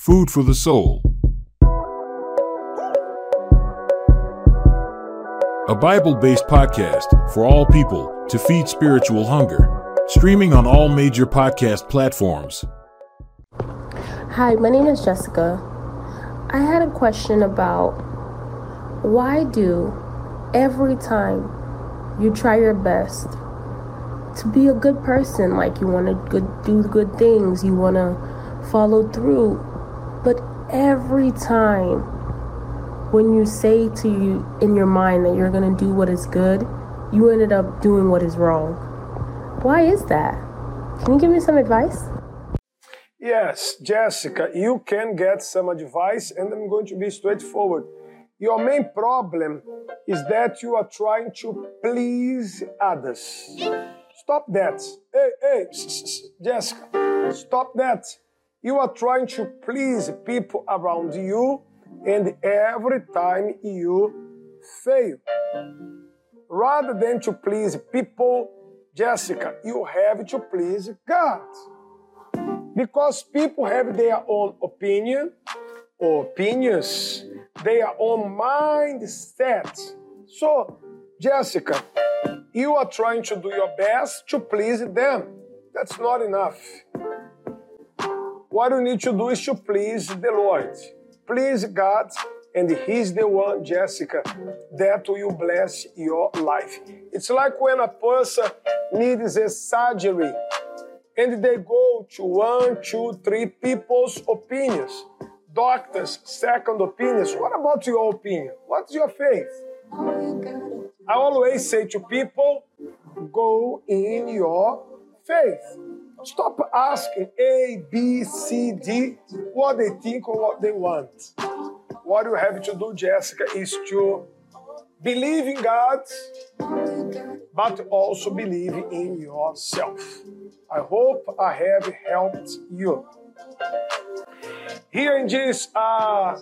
Food for the Soul. A Bible based podcast for all people to feed spiritual hunger. Streaming on all major podcast platforms. Hi, my name is Jessica. I had a question about why do every time you try your best to be a good person, like you want to do good things, you want to follow through, but every time when you say to you in your mind that you're going to do what is good, you ended up doing what is wrong. Why is that? Can you give me some advice? Yes, Jessica, you can get some advice, and I'm going to be straightforward. Your main problem is that you are trying to please others. Stop that. Hey, hey, Jessica, stop that. You are trying to please people around you, and every time you fail. Rather than to please people, Jessica, you have to please God. Because people have their own opinion, or opinions, their own mindset. So, Jessica, you are trying to do your best to please them. That's not enough. What you need to do is to please the Lord. Please God, and He's the one, Jessica, that will bless your life. It's like when a person needs a surgery and they go to one, two, three people's opinions. Doctors, second opinions. What about your opinion? What's your faith? I always say to people, go in your faith. Stop asking A, B, C, D what they think or what they want. What you have to do, Jessica, is to believe in God, but also believe in yourself. I hope I have helped you. Here in this uh,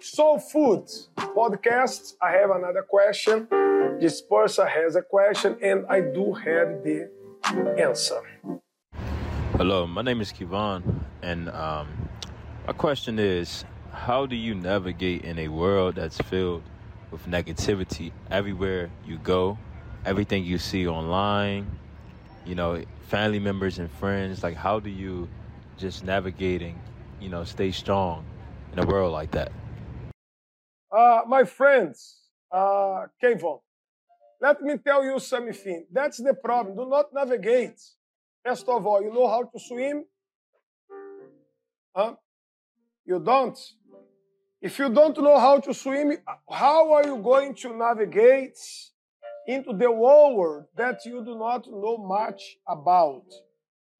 Soul Food podcast, I have another question. This person has a question, and I do have the answer. Hello, my name is Kivon, and um, my question is How do you navigate in a world that's filled with negativity everywhere you go? Everything you see online, you know, family members and friends, like, how do you just navigating, you know, stay strong in a world like that? Uh, my friends, uh, Kevon, let me tell you something. That's the problem. Do not navigate. First of all, you know how to swim? Huh? You don't? If you don't know how to swim, how are you going to navigate into the world that you do not know much about?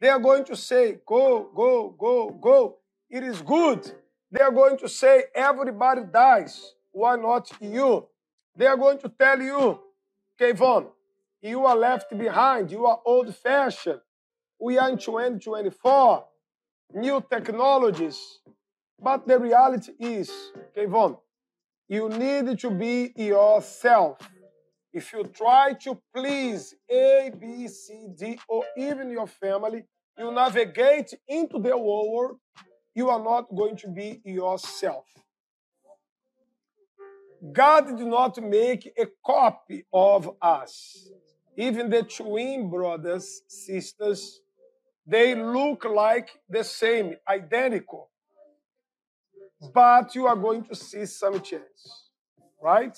They are going to say, go, go, go, go. It is good. They are going to say, everybody dies. Why not you? They are going to tell you, Kevon, you are left behind. You are old fashioned. We are in 2024, new technologies. But the reality is, Kevon, you need to be yourself. If you try to please A, B, C, D, or even your family, you navigate into the world, you are not going to be yourself. God did not make a copy of us. Even the twin brothers, sisters, they look like the same, identical. But you are going to see some change, right?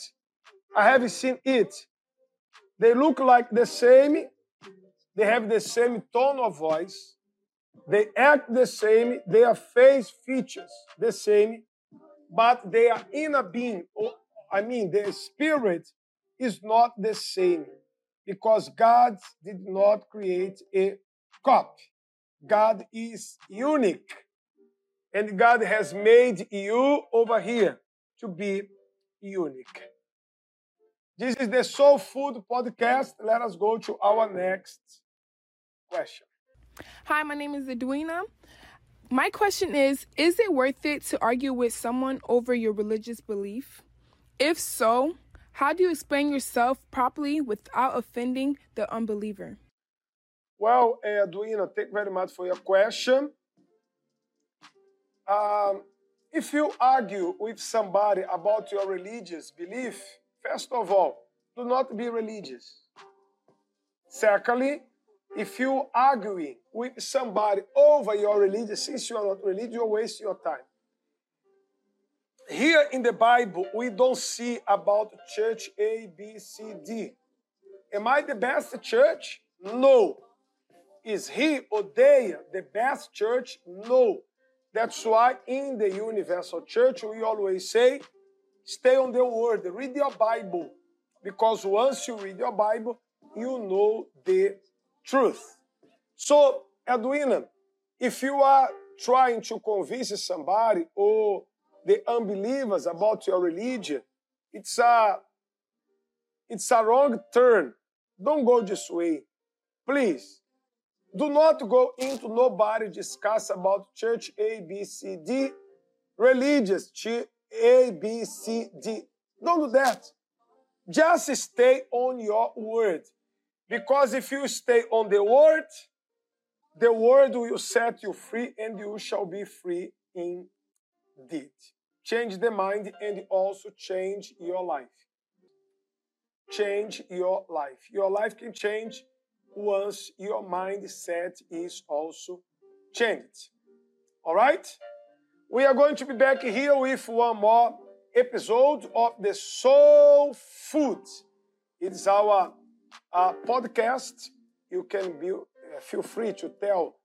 I have seen it. They look like the same, they have the same tone of voice, they act the same, their face features the same, but their inner being, or I mean, their spirit is not the same because God did not create a copy. God is unique. And God has made you over here to be unique. This is the Soul Food podcast. Let us go to our next question. Hi, my name is Edwina. My question is Is it worth it to argue with someone over your religious belief? If so, how do you explain yourself properly without offending the unbeliever? Well, Edwina, thank you very much for your question. Um, If you argue with somebody about your religious belief, first of all, do not be religious. Secondly, if you arguing with somebody over your religion, since you are not religious, you waste your time. Here in the Bible, we don't see about church A, B, C, D. Am I the best church? No. Is he or the best church? No. That's why in the universal church we always say, stay on the word, read your Bible. Because once you read your Bible, you know the truth. So, Edwina, if you are trying to convince somebody or the unbelievers about your religion, it's a it's a wrong turn. Don't go this way. Please. Do not go into nobody discuss about church A, B, C, D, religious A, B, C, D. Don't do that. Just stay on your word. Because if you stay on the word, the word will set you free and you shall be free indeed. Change the mind and also change your life. Change your life. Your life can change once your mindset is also changed. All right? We are going to be back here with one more episode of the Soul Food. It's our uh, podcast. You can be, uh, feel free to tell,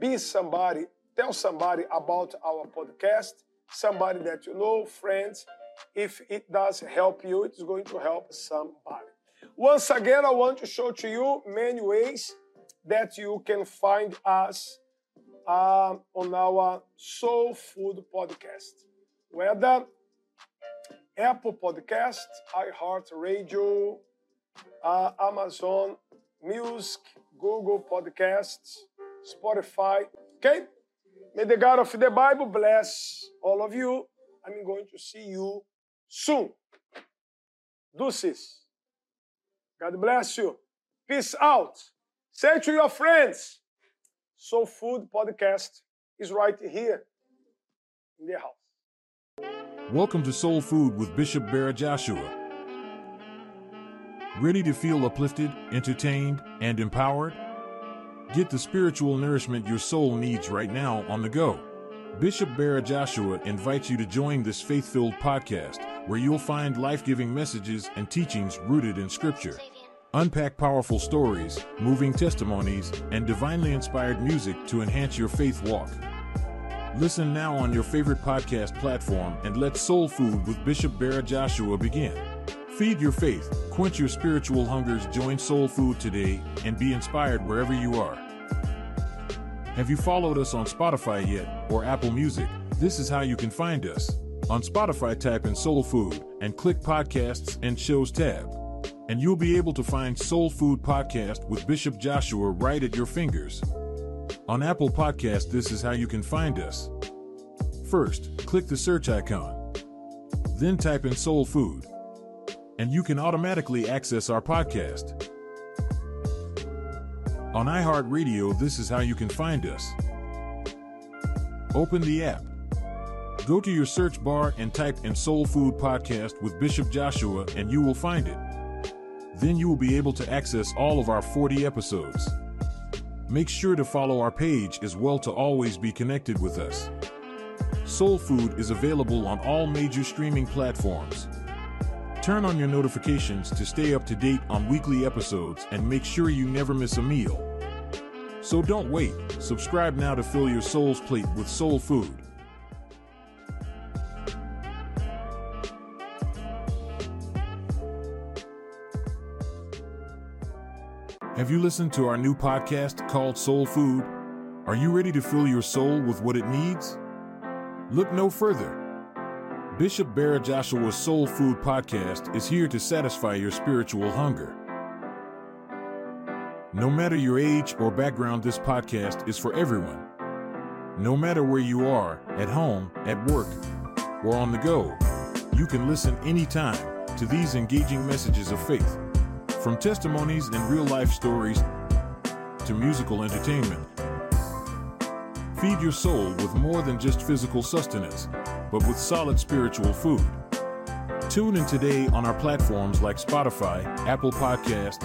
be somebody, tell somebody about our podcast, somebody that you know, friends. If it does help you, it's going to help somebody. Once again, I want to show to you many ways that you can find us uh, on our Soul Food podcast. Whether Apple Podcast, iHeartRadio, uh, Amazon Music, Google Podcasts, Spotify. Okay? May the God of the Bible bless all of you. I'm going to see you soon. Deuces. God bless you. Peace out. Say to your friends, Soul Food Podcast is right here in house. Welcome to Soul Food with Bishop Barra Joshua. Ready to feel uplifted, entertained, and empowered? Get the spiritual nourishment your soul needs right now on the go. Bishop Barra Joshua invites you to join this faith filled podcast where you'll find life giving messages and teachings rooted in Scripture. Unpack powerful stories, moving testimonies, and divinely inspired music to enhance your faith walk. Listen now on your favorite podcast platform and let Soul Food with Bishop Barra Joshua begin. Feed your faith, quench your spiritual hungers, join Soul Food today, and be inspired wherever you are. Have you followed us on Spotify yet or Apple Music? This is how you can find us. On Spotify, type in Soul Food and click Podcasts and Shows tab. And you'll be able to find Soul Food Podcast with Bishop Joshua right at your fingers. On Apple Podcast, this is how you can find us. First, click the search icon. Then type in Soul Food and you can automatically access our podcast. On iHeartRadio, this is how you can find us. Open the app. Go to your search bar and type in Soul Food Podcast with Bishop Joshua, and you will find it. Then you will be able to access all of our 40 episodes. Make sure to follow our page as well to always be connected with us. Soul Food is available on all major streaming platforms. Turn on your notifications to stay up to date on weekly episodes and make sure you never miss a meal. So don't wait. Subscribe now to fill your soul's plate with soul food. Have you listened to our new podcast called Soul Food? Are you ready to fill your soul with what it needs? Look no further. Bishop Barra Joshua's Soul Food Podcast is here to satisfy your spiritual hunger. No matter your age or background, this podcast is for everyone. No matter where you are, at home, at work, or on the go, you can listen anytime to these engaging messages of faith. From testimonies and real life stories to musical entertainment. Feed your soul with more than just physical sustenance, but with solid spiritual food. Tune in today on our platforms like Spotify, Apple Podcast,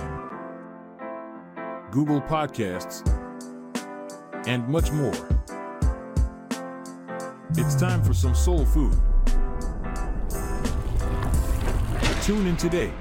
Google Podcasts, and much more. It's time for some soul food. Tune in today